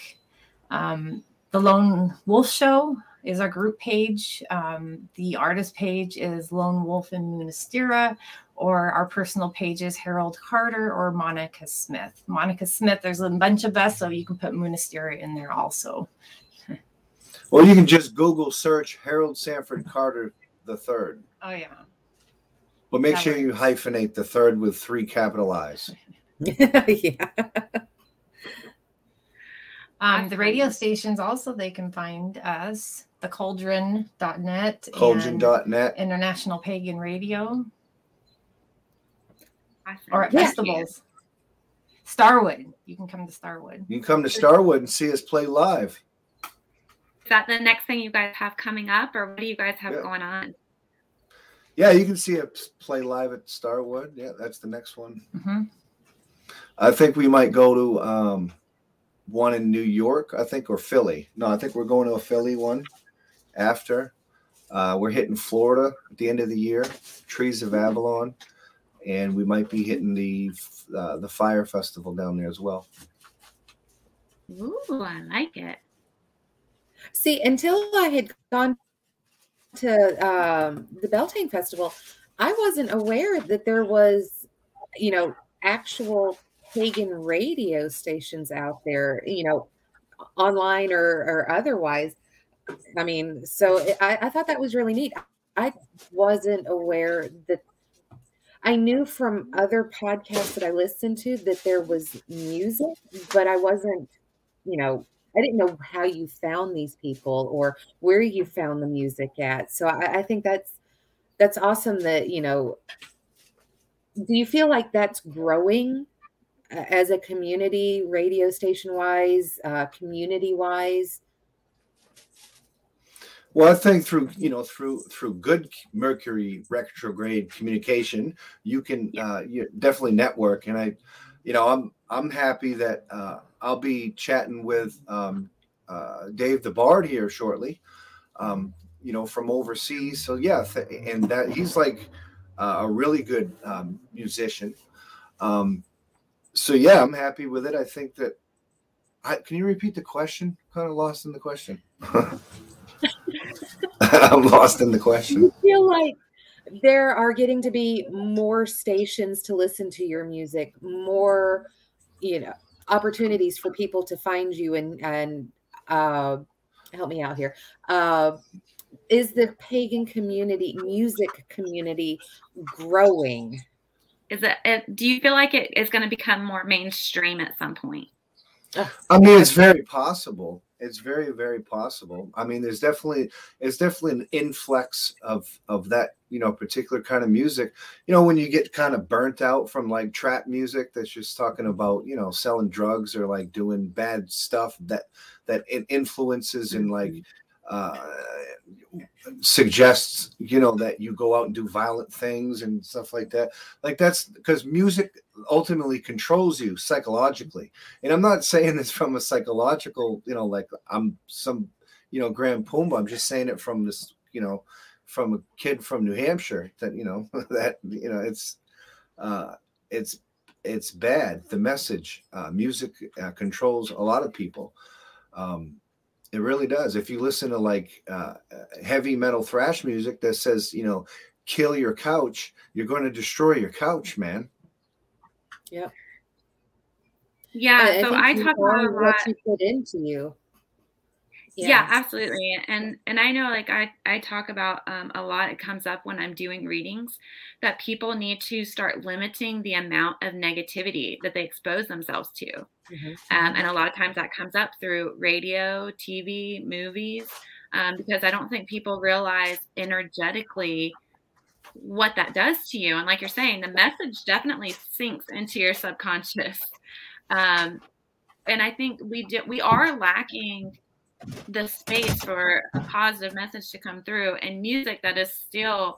Um, the Lone Wolf Show is our group page. Um, the artist page is Lone Wolf and Moonastira, or our personal pages, Harold Carter or Monica Smith. Monica Smith, there's a bunch of us, so you can put Moonastira in there also. Or you can just Google search Harold Sanford Carter the third. Oh yeah. But make that sure works. you hyphenate the third with three capital I's. [laughs] yeah. Um, the radio stations also they can find us the cauldron.net cauldron.net international pagan radio or at yeah. festivals. Starwood. You can come to Starwood. You can come to Starwood and see us play live. Is that the next thing you guys have coming up, or what do you guys have yeah. going on? Yeah, you can see us play live at Starwood. Yeah, that's the next one. Mm-hmm. I think we might go to um, one in New York, I think, or Philly. No, I think we're going to a Philly one after. Uh, we're hitting Florida at the end of the year, Trees of Avalon and we might be hitting the uh, the fire festival down there as well. Ooh, I like it. See, until I had gone to um, the Beltane Festival, I wasn't aware that there was, you know, actual pagan radio stations out there, you know, online or, or otherwise. I mean, so I, I thought that was really neat. I wasn't aware that I knew from other podcasts that I listened to that there was music, but I wasn't, you know, I didn't know how you found these people or where you found the music at. So I, I think that's that's awesome that you know. Do you feel like that's growing uh, as a community, radio station wise, uh, community wise? Well, I think through you know through through good Mercury retrograde communication, you can uh, you definitely network. And I, you know, I'm I'm happy that uh, I'll be chatting with um, uh, Dave the Bard here shortly. Um, you know, from overseas. So yeah, th- and that he's like uh, a really good um, musician. Um, so yeah, I'm happy with it. I think that. I, can you repeat the question? Kind of lost in the question. [laughs] I'm lost in the question. You feel like there are getting to be more stations to listen to your music, more, you know, opportunities for people to find you and and uh, help me out here. Uh, is the pagan community, music community, growing? Is it, it do you feel like it is going to become more mainstream at some point? I mean, it's very possible. It's very, very possible. I mean, there's definitely it's definitely an influx of of that you know particular kind of music. You know, when you get kind of burnt out from like trap music that's just talking about you know selling drugs or like doing bad stuff that that it influences and like mm-hmm. Uh, suggests you know that you go out and do violent things and stuff like that. Like that's because music ultimately controls you psychologically. And i'm not [laughs] saying this from a psychological you know like i'm some you know grand pumba i'm just saying it from this you know from a kid from new hampshire that you know [laughs] that you know it's uh it's it's bad. The message uh music uh, controls a lot of people. Um it really does. If you listen to like uh, heavy metal thrash music that says, you know, kill your couch, you're going to destroy your couch, man. Yep. Yeah. I, so I, I talk about what lot. you put into you. Yes. Yeah, absolutely. And and I know like I I talk about um, a lot. It comes up when I'm doing readings that people need to start limiting the amount of negativity that they expose themselves to. Mm-hmm. Um, and a lot of times that comes up through radio, TV, movies, um, because I don't think people realize energetically what that does to you. And like you're saying, the message definitely sinks into your subconscious. [laughs] Um, and I think we do, we are lacking the space for a positive message to come through and music that is still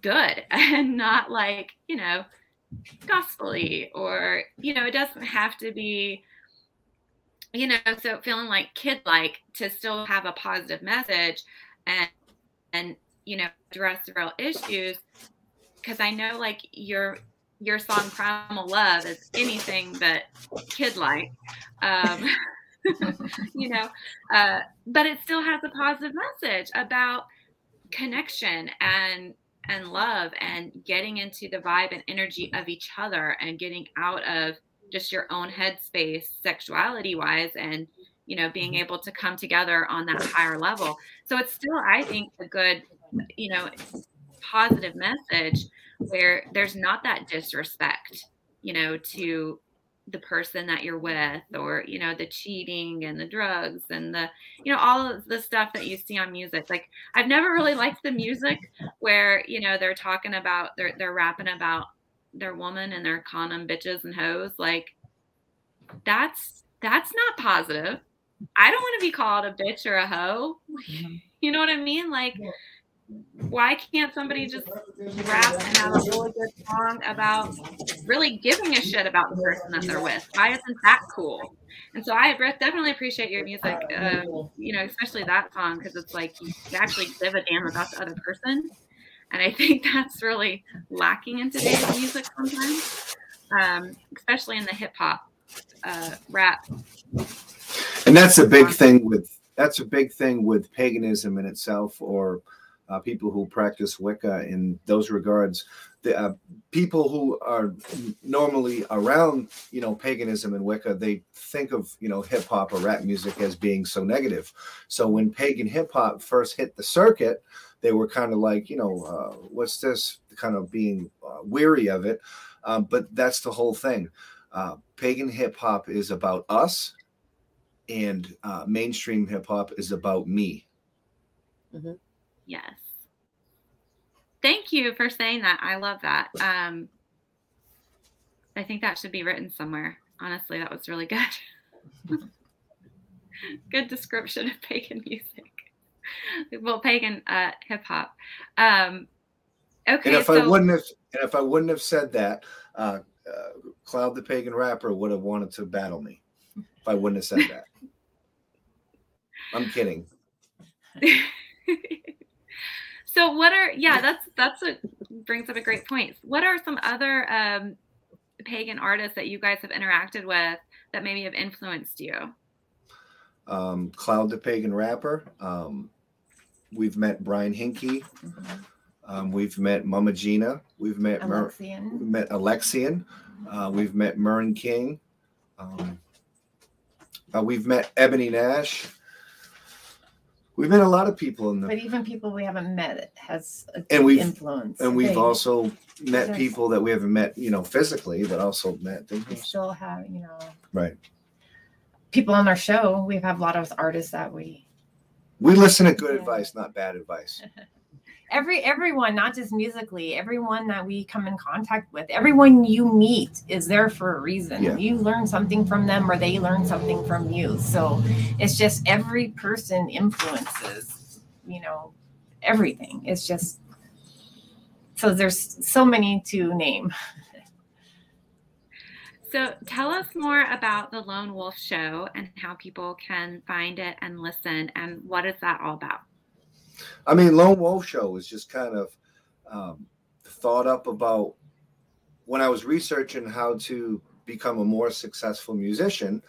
good [laughs] and not like you know gospely or you know it doesn't have to be you know so feeling like kid like to still have a positive message and and you know address real issues. Because i know like your your song primal love is anything but kid like um [laughs] [laughs] you know, uh, but it still has a positive message about connection and and love and getting into the vibe and energy of each other and getting out of just your own headspace sexuality wise and you know being mm-hmm. able to come together on that higher level so it's still i think a good you know positive message where there's not that disrespect you know to the person that you're with or you know the cheating and the drugs and the you know all of the stuff that you see on music. Like i've never really liked the music where you know they're talking about they're they're rapping about their woman and their condom bitches and hoes. Like that's that's not positive. I don't want to be called a bitch or a hoe. Mm-hmm. you know what i mean? Like why can't somebody just rap and have a really good song about really giving a shit about the person that they're with? Why isn't that cool? And so I definitely appreciate your music, uh, you know, especially that song because it's like you actually give a damn about the other person. And I [laughs] think that's really lacking in today's music sometimes, um, especially in the hip hop uh, rap. And that's a big thing with that's a big thing with paganism in itself, or uh, people who practice Wicca in those regards, the uh, people who are normally around you know paganism and wicca they think of you know hip hop or rap music as being so negative. So when pagan hip hop first hit the circuit they were kind of like you know uh, what's this? kind of being uh, weary of it. Um, but that's the whole thing. Uh, pagan hip hop is about us and uh, mainstream hip hop is about me Yes. Thank you for saying that. I love that. Um, I think that should be written somewhere. Honestly, that was really good. [laughs] good description of pagan music. Well, pagan uh, hip hop. Um, okay, and if so I wouldn't have, and if I wouldn't have said that, uh, uh, Cloud the Pagan Rapper would have wanted to battle me. If I wouldn't have said that, I'm kidding. [laughs] so what are yeah that's that's a brings up a great point what are some other um, pagan artists that you guys have interacted with that maybe have influenced you Um, Cloud the Pagan Rapper. Um, we've met Brian Henke. Um, we've met Mama Gina. We've met Mer- we Alexian. met Alexian. Uh, we've met Mern King. Um, uh, we've met Ebony Nash. We've met a lot of people in the But even people we haven't met has a And we've- influence. and we've They- also met Yes. people that we haven't met, you know, physically, but also met them. we still have, you know, Right. people on our show. We have a lot of artists that we We listen to good Yeah. advice, not bad advice. [laughs] every everyone, not just musically, everyone that we come in contact with, everyone you meet is there for a reason. Yeah. You learn something from them or they learn something from you. So it's just every person influences, you know, everything. It's just so there's so many to name. [laughs] so tell us more about the lone wolf show and how people can find it and listen and what is that all about I mean, Lone Wolf Show was just kind of um, thought up about when I was researching how to become a more successful musician.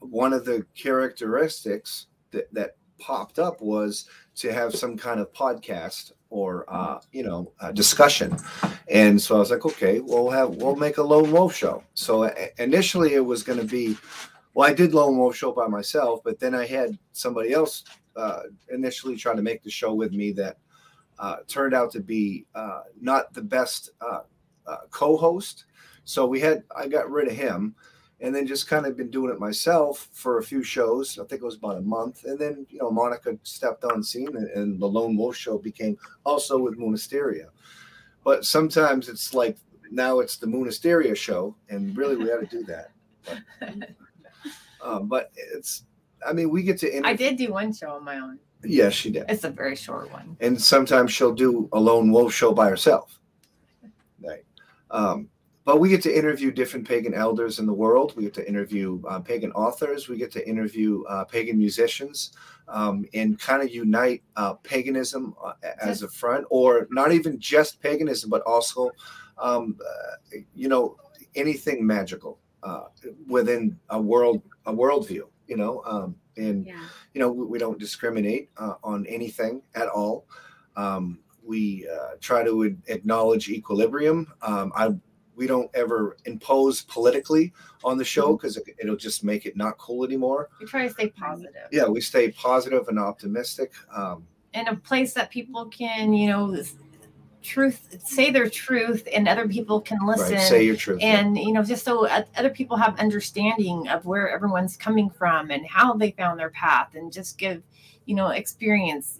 One of the characteristics that, that popped up was to have some kind of podcast or uh, you know discussion, and so I was like, okay, we'll have we'll make a Lone Wolf Show. So uh, initially, it was going to be. Well, I did Lone Wolf Show by myself, but then I had somebody else uh, initially trying to make the show with me that uh, turned out to be uh, not the best uh, uh, co-host. So we had I got rid of him, and then just kind of been doing it myself for a few shows. I think it was about a month, and then you know Monica stepped on scene, and, and the Lone Wolf Show became also with Moonastira. But sometimes it's like now it's the Moonastira show, and really we got to do that. [laughs] But, um, but it's. I mean, we get to. I did do one show on my own. Yes, she did. It's a very short one. and sometimes she'll do a lone wolf show by herself. Right. Um, but we get to interview different pagan elders in the world. We get to interview uh, pagan authors. We get to interview uh, pagan musicians um, and kind of unite uh, paganism uh, as a front, or not even just paganism, but also, um, uh, you know, anything magical uh, within a world a worldview. You know, um, and yeah. you know we, we don't discriminate uh, on anything at all. Um, we uh, try to acknowledge equilibrium. Um, i we don't ever impose politically on the show because it, it'll just make it not cool anymore. We try to stay positive. yeah we stay positive and optimistic um, in a place that people can, you know, truth say their truth and other people can listen. right say your truth yeah. and you know just so other people have understanding of where everyone's coming from and how they found their path and just give you know experience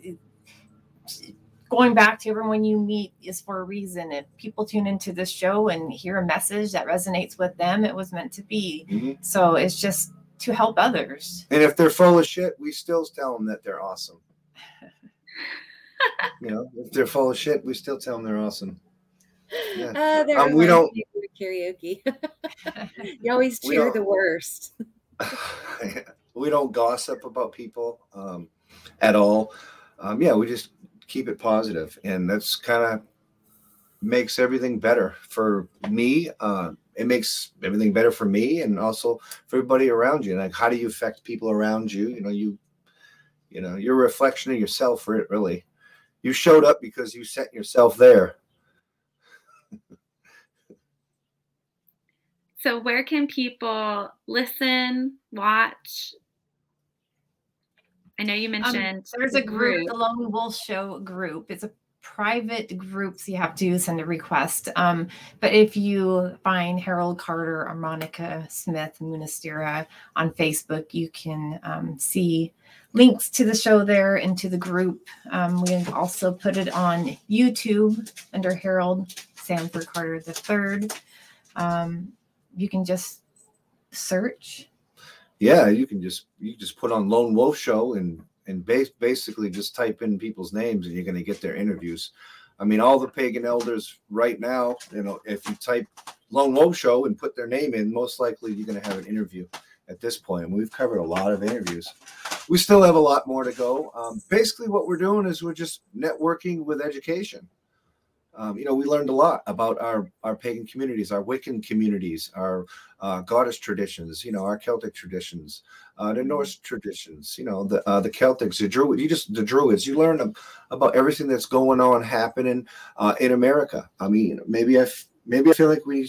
going back to everyone you meet is for a reason if people tune into this show and hear a message that resonates with them it was meant to be Mhm. so it's just to help others and if they're full of shit we still tell them that they're awesome [laughs] you know if they're full of shit we still tell them they're awesome Yeah. Uh, Um, we don't karaoke. [laughs] you always cheer the worst. [laughs] [laughs] we don't gossip about people um, at all. Um, yeah, we just keep it positive, and that's kind of makes everything better for me. Uh, it makes everything better for me, and also for everybody around you. Like, how do you affect people around you? You know, you, you know, you're a reflection of yourself. Really, you showed up because you sent yourself there. so, where can people listen, watch? I know you um, mentioned um, there's a group, the Lone Wolf Show group. It's a private groups you have to send a request. Um, but if you find Harold Carter or Monica Smith Moonastira on Facebook, you can um, see links to the show there and to the group. Um, we've also put it on YouTube under Harold Sanford Carter III. Um, you can just search. Yeah, you can just you just put on Lone Wolf Show and and basically just type in people's names and you're going to get their interviews. I mean, all the pagan elders right now, you know, if you type Lone Wolf Show and put their name in, most likely you're going to have an interview at this point. And we've covered a lot of interviews. We still have a lot more to go. Um, basically, what we're doing is we're just networking with education. Um, you know, we learned a lot about our our pagan communities, our Wiccan communities, our uh, goddess traditions. You know, our Celtic traditions, uh, the Norse traditions. You know, the uh, the Celtics, the Druid. You just the Druids. You learn about everything that's going on happening uh, in America. I mean, maybe I f- maybe I feel like we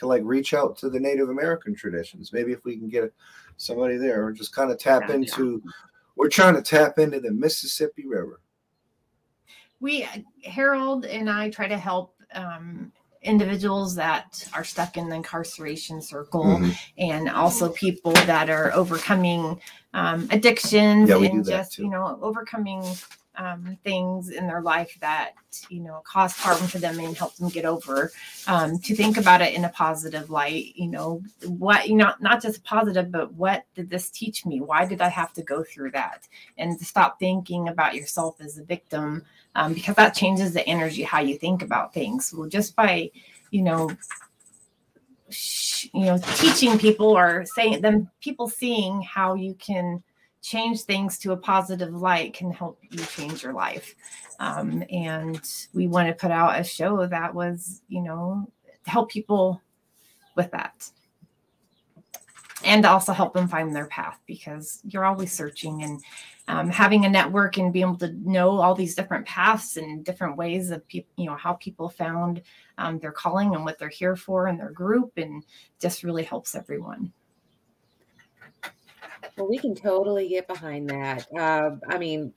can like reach out to the Native American traditions. Maybe if we can get somebody there, or just kind of tap yeah, into. Yeah. We're trying to tap into the Mississippi River we Harold and I try to help um, individuals that are stuck in the incarceration circle mm-hmm. and also people that are overcoming um, addictions yeah, and just you know overcoming um, things in their life that you know cause harm to them and help them get over um, to think about it in a positive light you know what you know not just positive but what did this teach me? Why did i have to go through that? And to stop thinking about yourself as a victim um, because that changes the energy how you think about things. Well just by you know sh- you know teaching people or saying them people seeing how you can change things to a positive light can help you change your life. Um, and we want to put out a show that was, you know, help people with that. And also help them find their path because you're always searching and um, having a network and being able to know all these different paths and different ways of people, you know, how people found um, their calling and what they're here for in their group and just really helps everyone. Well, we can totally get behind that. Uh, I mean,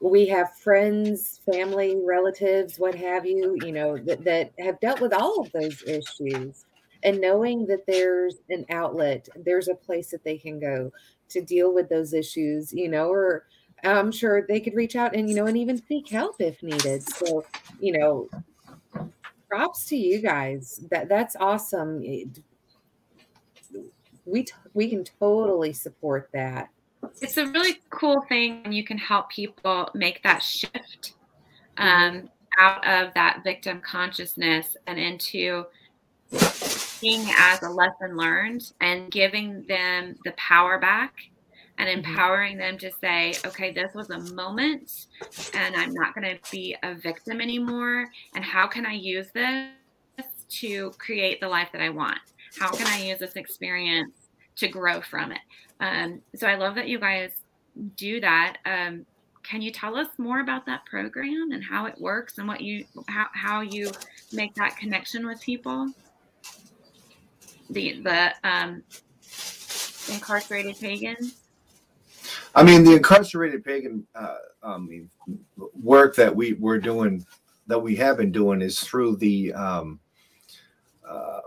we have friends, family, relatives, what have you, you know, that, that have dealt with all of those issues. And knowing that there's an outlet, there's a place that they can go to deal with those issues, you know, or I'm sure they could reach out and, you know, and even seek help if needed. So, you know, props to you guys. That that's awesome we t- we can totally support that. It's a really cool thing when you can help people make that shift um, out of that victim consciousness and into seeing as a lesson learned and giving them the power back and mm-hmm. empowering them to say, okay, this was a moment and I'm not going to be a victim anymore. And how can I use this to create the life that I want? How can I use this experience to grow from it. Um, so I love that you guys do that. Um, can you tell us more about that program and how it works and what you how, how you make that connection with people? The the um, incarcerated pagans. I mean, the incarcerated pagan uh, um, work that we we're doing that we have been doing is through the um, uh,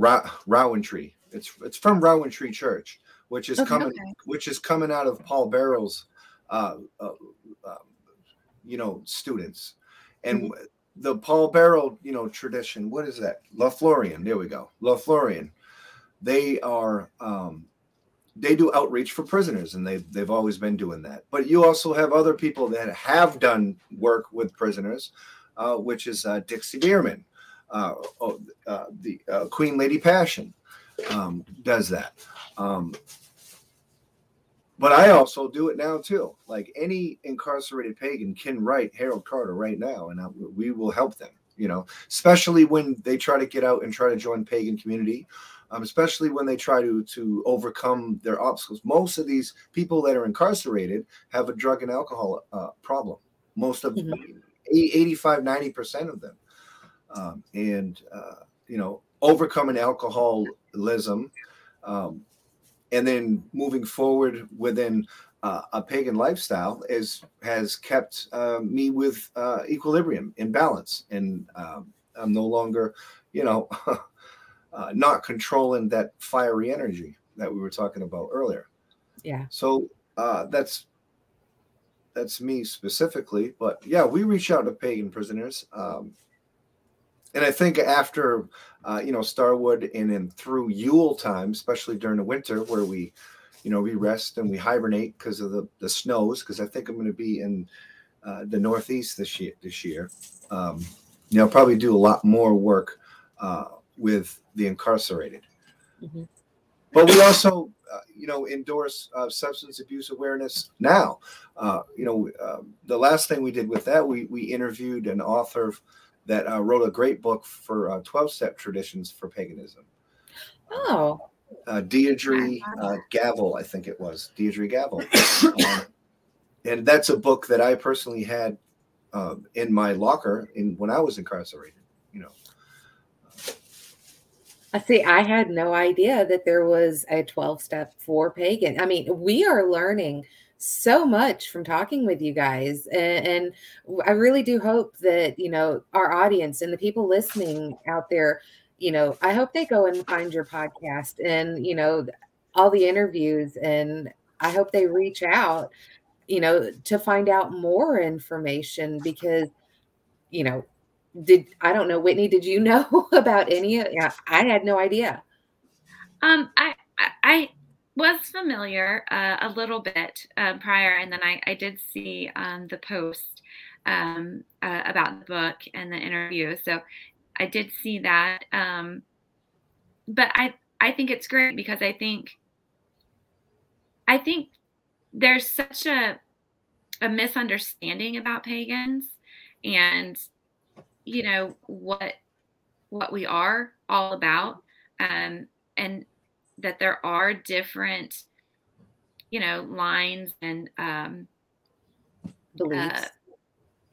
Ra- Rowantree. It's it's from Rowantree Church, which is okay, coming okay. which is coming out of Paul Beyerl's, uh, uh, uh, you know, students, and mm-hmm. the Paul Barrow, you know, tradition. What is that? Lothlorien. There we go. Lothlorien. They are. Um, they do outreach for prisoners and they've, they've always been doing that but you also have other people that have done work with prisoners uh, which is uh, dixie deerman uh, oh, uh, the uh, Queen Lady Passion um, does that. Um, but I also do it now too. Like any incarcerated pagan can write Harold Carter right now, and I, we will help them. You know, especially when they try to get out and try to join pagan community, um, especially when they try to to overcome their obstacles. Most of these people that are incarcerated have a drug and alcohol uh, problem. Most of mm-hmm. 85, 90 percent of them. Um, and uh, you know overcoming alcoholism, um, and then moving forward within uh, a pagan lifestyle is has kept uh, me with uh, equilibrium in balance, and um, I'm no longer, you know, [laughs] uh, not controlling that fiery energy that we were talking about earlier. Yeah. So uh, that's that's me specifically, but yeah, we reach out to pagan prisoners, um, and I think after uh, you know Starwood and then through Yule time, especially during the winter, where we you know we rest and we hibernate because of the the snows. Because I think I'm going to be in uh, the Northeast this year. This year, um, you know, probably do a lot more work uh, with the incarcerated. Mhm. But we also, uh, you know, endorse uh, substance abuse awareness now. Uh, you know, um, the last thing we did with that, we we interviewed an author that uh, wrote a great book for twelve step traditions for paganism. Oh, Uh, Deirdre uh, Gavel, I think it was Deirdre Gavel, Um, and that's a book that I personally had um, in my locker in when I was incarcerated. You know, I see. I had no idea that there was a 12 step for pagan. I mean, we are learning so much from talking with you guys. And, and I really do hope that, you know, our audience and the people listening out there, you know, I hope they go and find your podcast and, you know, all the interviews. And I hope they reach out, you know, to find out more information because, you know, did I don't know, Whitney, did you [laughs] know about any? Yeah, I had no idea. Um, I, I, I was familiar uh, a little bit uh, prior, and then I, I did see um, the post um, uh, about the book and the interview. So I did see that. Um, but I, I think it's great because I think, I think there's such a, a misunderstanding about pagans and you know what what we are all about um and that there are different you know lines and um Beliefs. uh,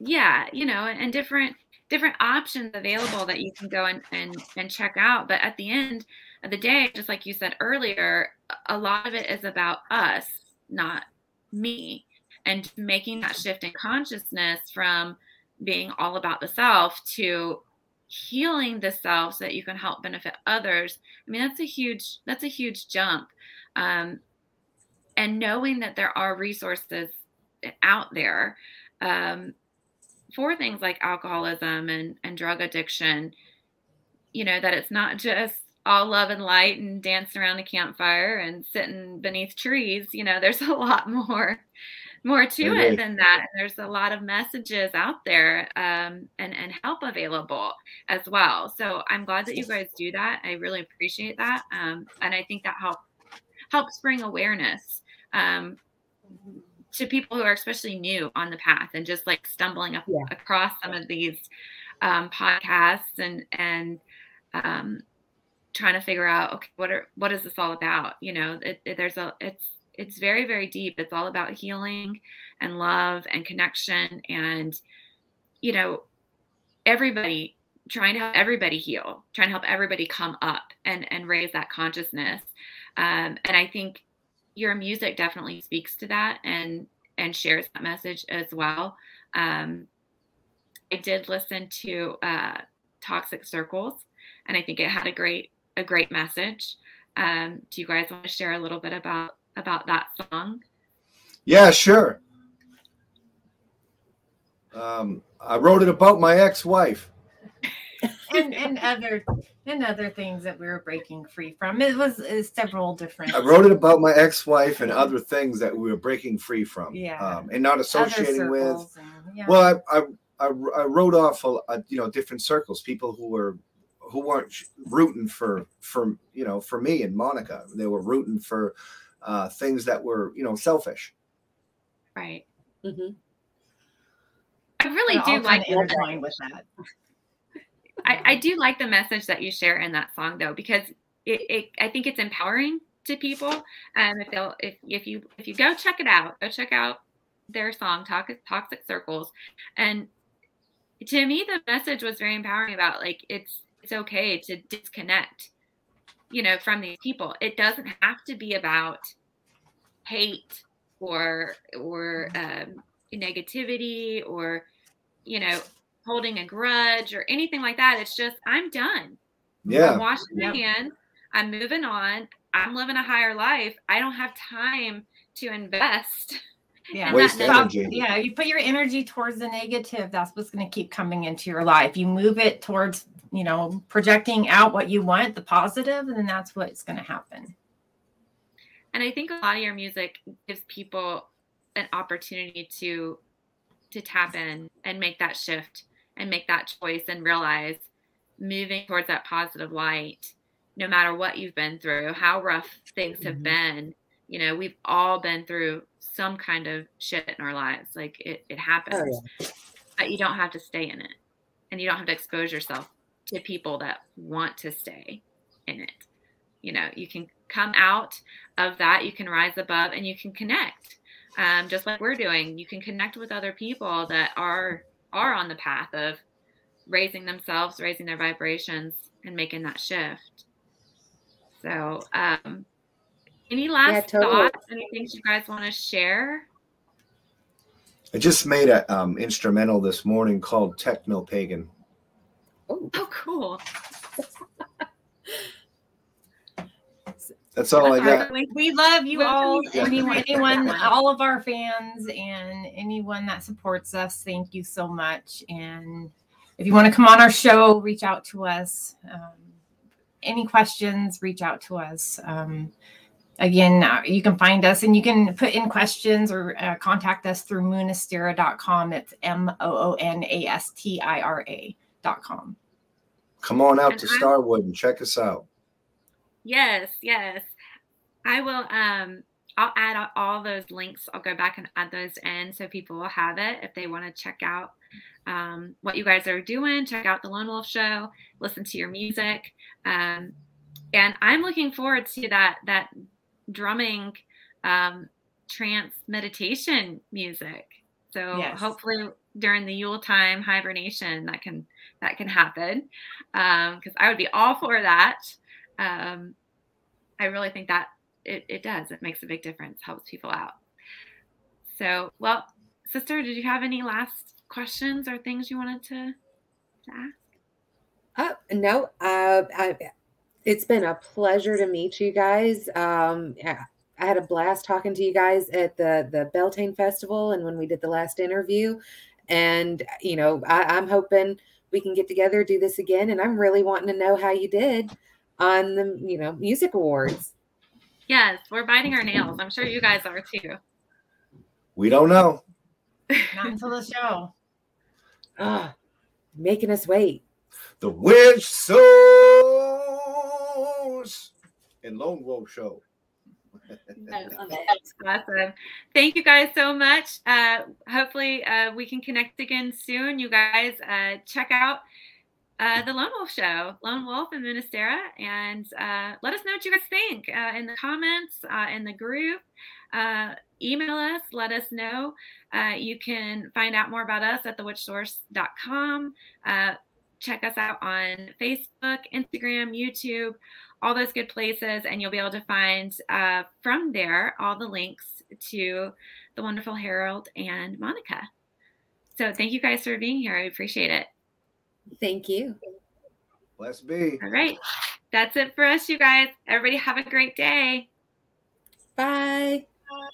yeah you know and different different options available that you can go and, and and check out but at the end of the day just like you said earlier a lot of it is about us not me and making that shift in consciousness from being all about the self to healing the self so that you can help benefit others i mean that's a huge that's a huge jump. Um, and knowing that there are resources out there um, for things like alcoholism and, and drug addiction you know that it's not just all love and light and dancing around the campfire and sitting beneath trees you know there's a lot [laughs] more more to It it than that. There's a lot of messages out there um, and and help available as well. So I'm glad that you guys do that. I really appreciate that, um, and I think that help helps bring awareness um, to people who are especially new on the path and just like stumbling up Yeah. across some of these um, podcasts and and um, trying to figure out okay what are what is this all about you know it, it- there's a it's it's very very deep. It's all about healing and love and connection and you know everybody trying to help everybody heal trying to help everybody come up and and raise that consciousness. Um, and i think your music definitely speaks to that and and shares that message as well. Um, i did listen to uh, toxic circles and i think it had a great a great message. Um, do you guys want to share a little bit about about that song yeah, sure. Um, I wrote it about my ex-wife. [laughs] and and other and other things that we were breaking free from. It was uh, several different. I wrote it about my ex-wife and other things that we were breaking free from. Yeah. Um, and not associating with. and- yeah. Well, I, I I I wrote off a, a you know different circles, people who were who weren't rooting for for you know for me and Monica. They were rooting for uh, things that were you know selfish. right Mhm. i really They're do like kinda intertwined with that. I, I do like the message that you share in that song though because it, it I think it's empowering to people. Um, if they'll if if you if you go check it out, go check out their song Toxic Toxic Circles, and to me the message was very empowering about like it's it's okay to disconnect you know from these people it doesn't have to be about hate or or um, negativity or you know holding a grudge or anything like that it's just i'm done Yeah. i'm washing my Yep. hands i'm moving on i'm living a higher life i don't have time to invest [laughs] Yeah. And Waste that- energy. Yeah, you put your energy towards the negative, that's what's going to keep coming into your life. You move it towards, you know, projecting out what you want, the positive, and then that's what's going to happen. and i think a lot of your music gives people an opportunity to to tap in and make that shift and make that choice and realize moving towards that positive light no matter what you've been through how rough things have Mhm. been you know we've all been through some kind of shit in our lives like it, it happens but you don't have to stay in it and you don't have to expose yourself to people that want to stay in it. You know you can come out of that you can rise above and you can connect. Um, just like we're doing you can connect with other people that are are on the path of raising themselves raising their vibrations and making that shift. So um any last totally. thoughts? Any things you guys want to share? I just made a um, instrumental this morning called Techno Pagan. Oh, oh cool That's all I got. We love you all, anyone, anyone, all of our fans, and anyone that supports us. Thank you so much. And if you want to come on our show, reach out to us. Um, any questions, reach out to us. Um, again, uh, you can find us and you can put in questions or uh, contact us through moonastira.com. It's M O O N A S T I R A.com. Come on out And to I'm- Starwood and check us out. Yes, yes. I will um I'll add all those links. I'll go back and add those in so people will have it if they want to check out um, what you guys are doing, check out the Lone Wolf Show, listen to your music. Um, and I'm looking forward to that that drumming um, trance meditation music. So Yes. hopefully during the Yule time hibernation that can that can happen because I would be all for that. Um, I really think that it, it does. It makes a big difference, helps people out. So, well, sister, did you have any last questions or things you wanted to, to ask? Oh, no, uh, I, it's been a pleasure to meet you guys. Um, yeah, I had a blast talking to you guys at the the Beltane Festival and when we did the last interview. And you know, I, I'm hoping we can get together, do this again. And I'm really wanting to know how you did on the you know music awards. Yes, we're biting our nails. I'm sure you guys are too. We don't know. Not until the show. Ah, making us wait. The Witch Source and Lone Wolf Show. That's awesome. Thank you guys so much. Uh, hopefully, uh, we can connect again soon. You guys uh, check out uh, the Lone Wolf Show, Lone Wolf and Moonastira, and uh, let us know what you guys think uh, in the comments, in the group. Email us, let us know. You can find out more about us at thewitchsource.com. Check us out on Facebook, Instagram, YouTube, all those good places, and you'll be able to find uh, from there all the links to the wonderful Harold and Monica. So thank you guys for being here. I appreciate it. Thank you. Let's be. All right. That's it for us, you guys. Everybody have a great day. Bye. Bye.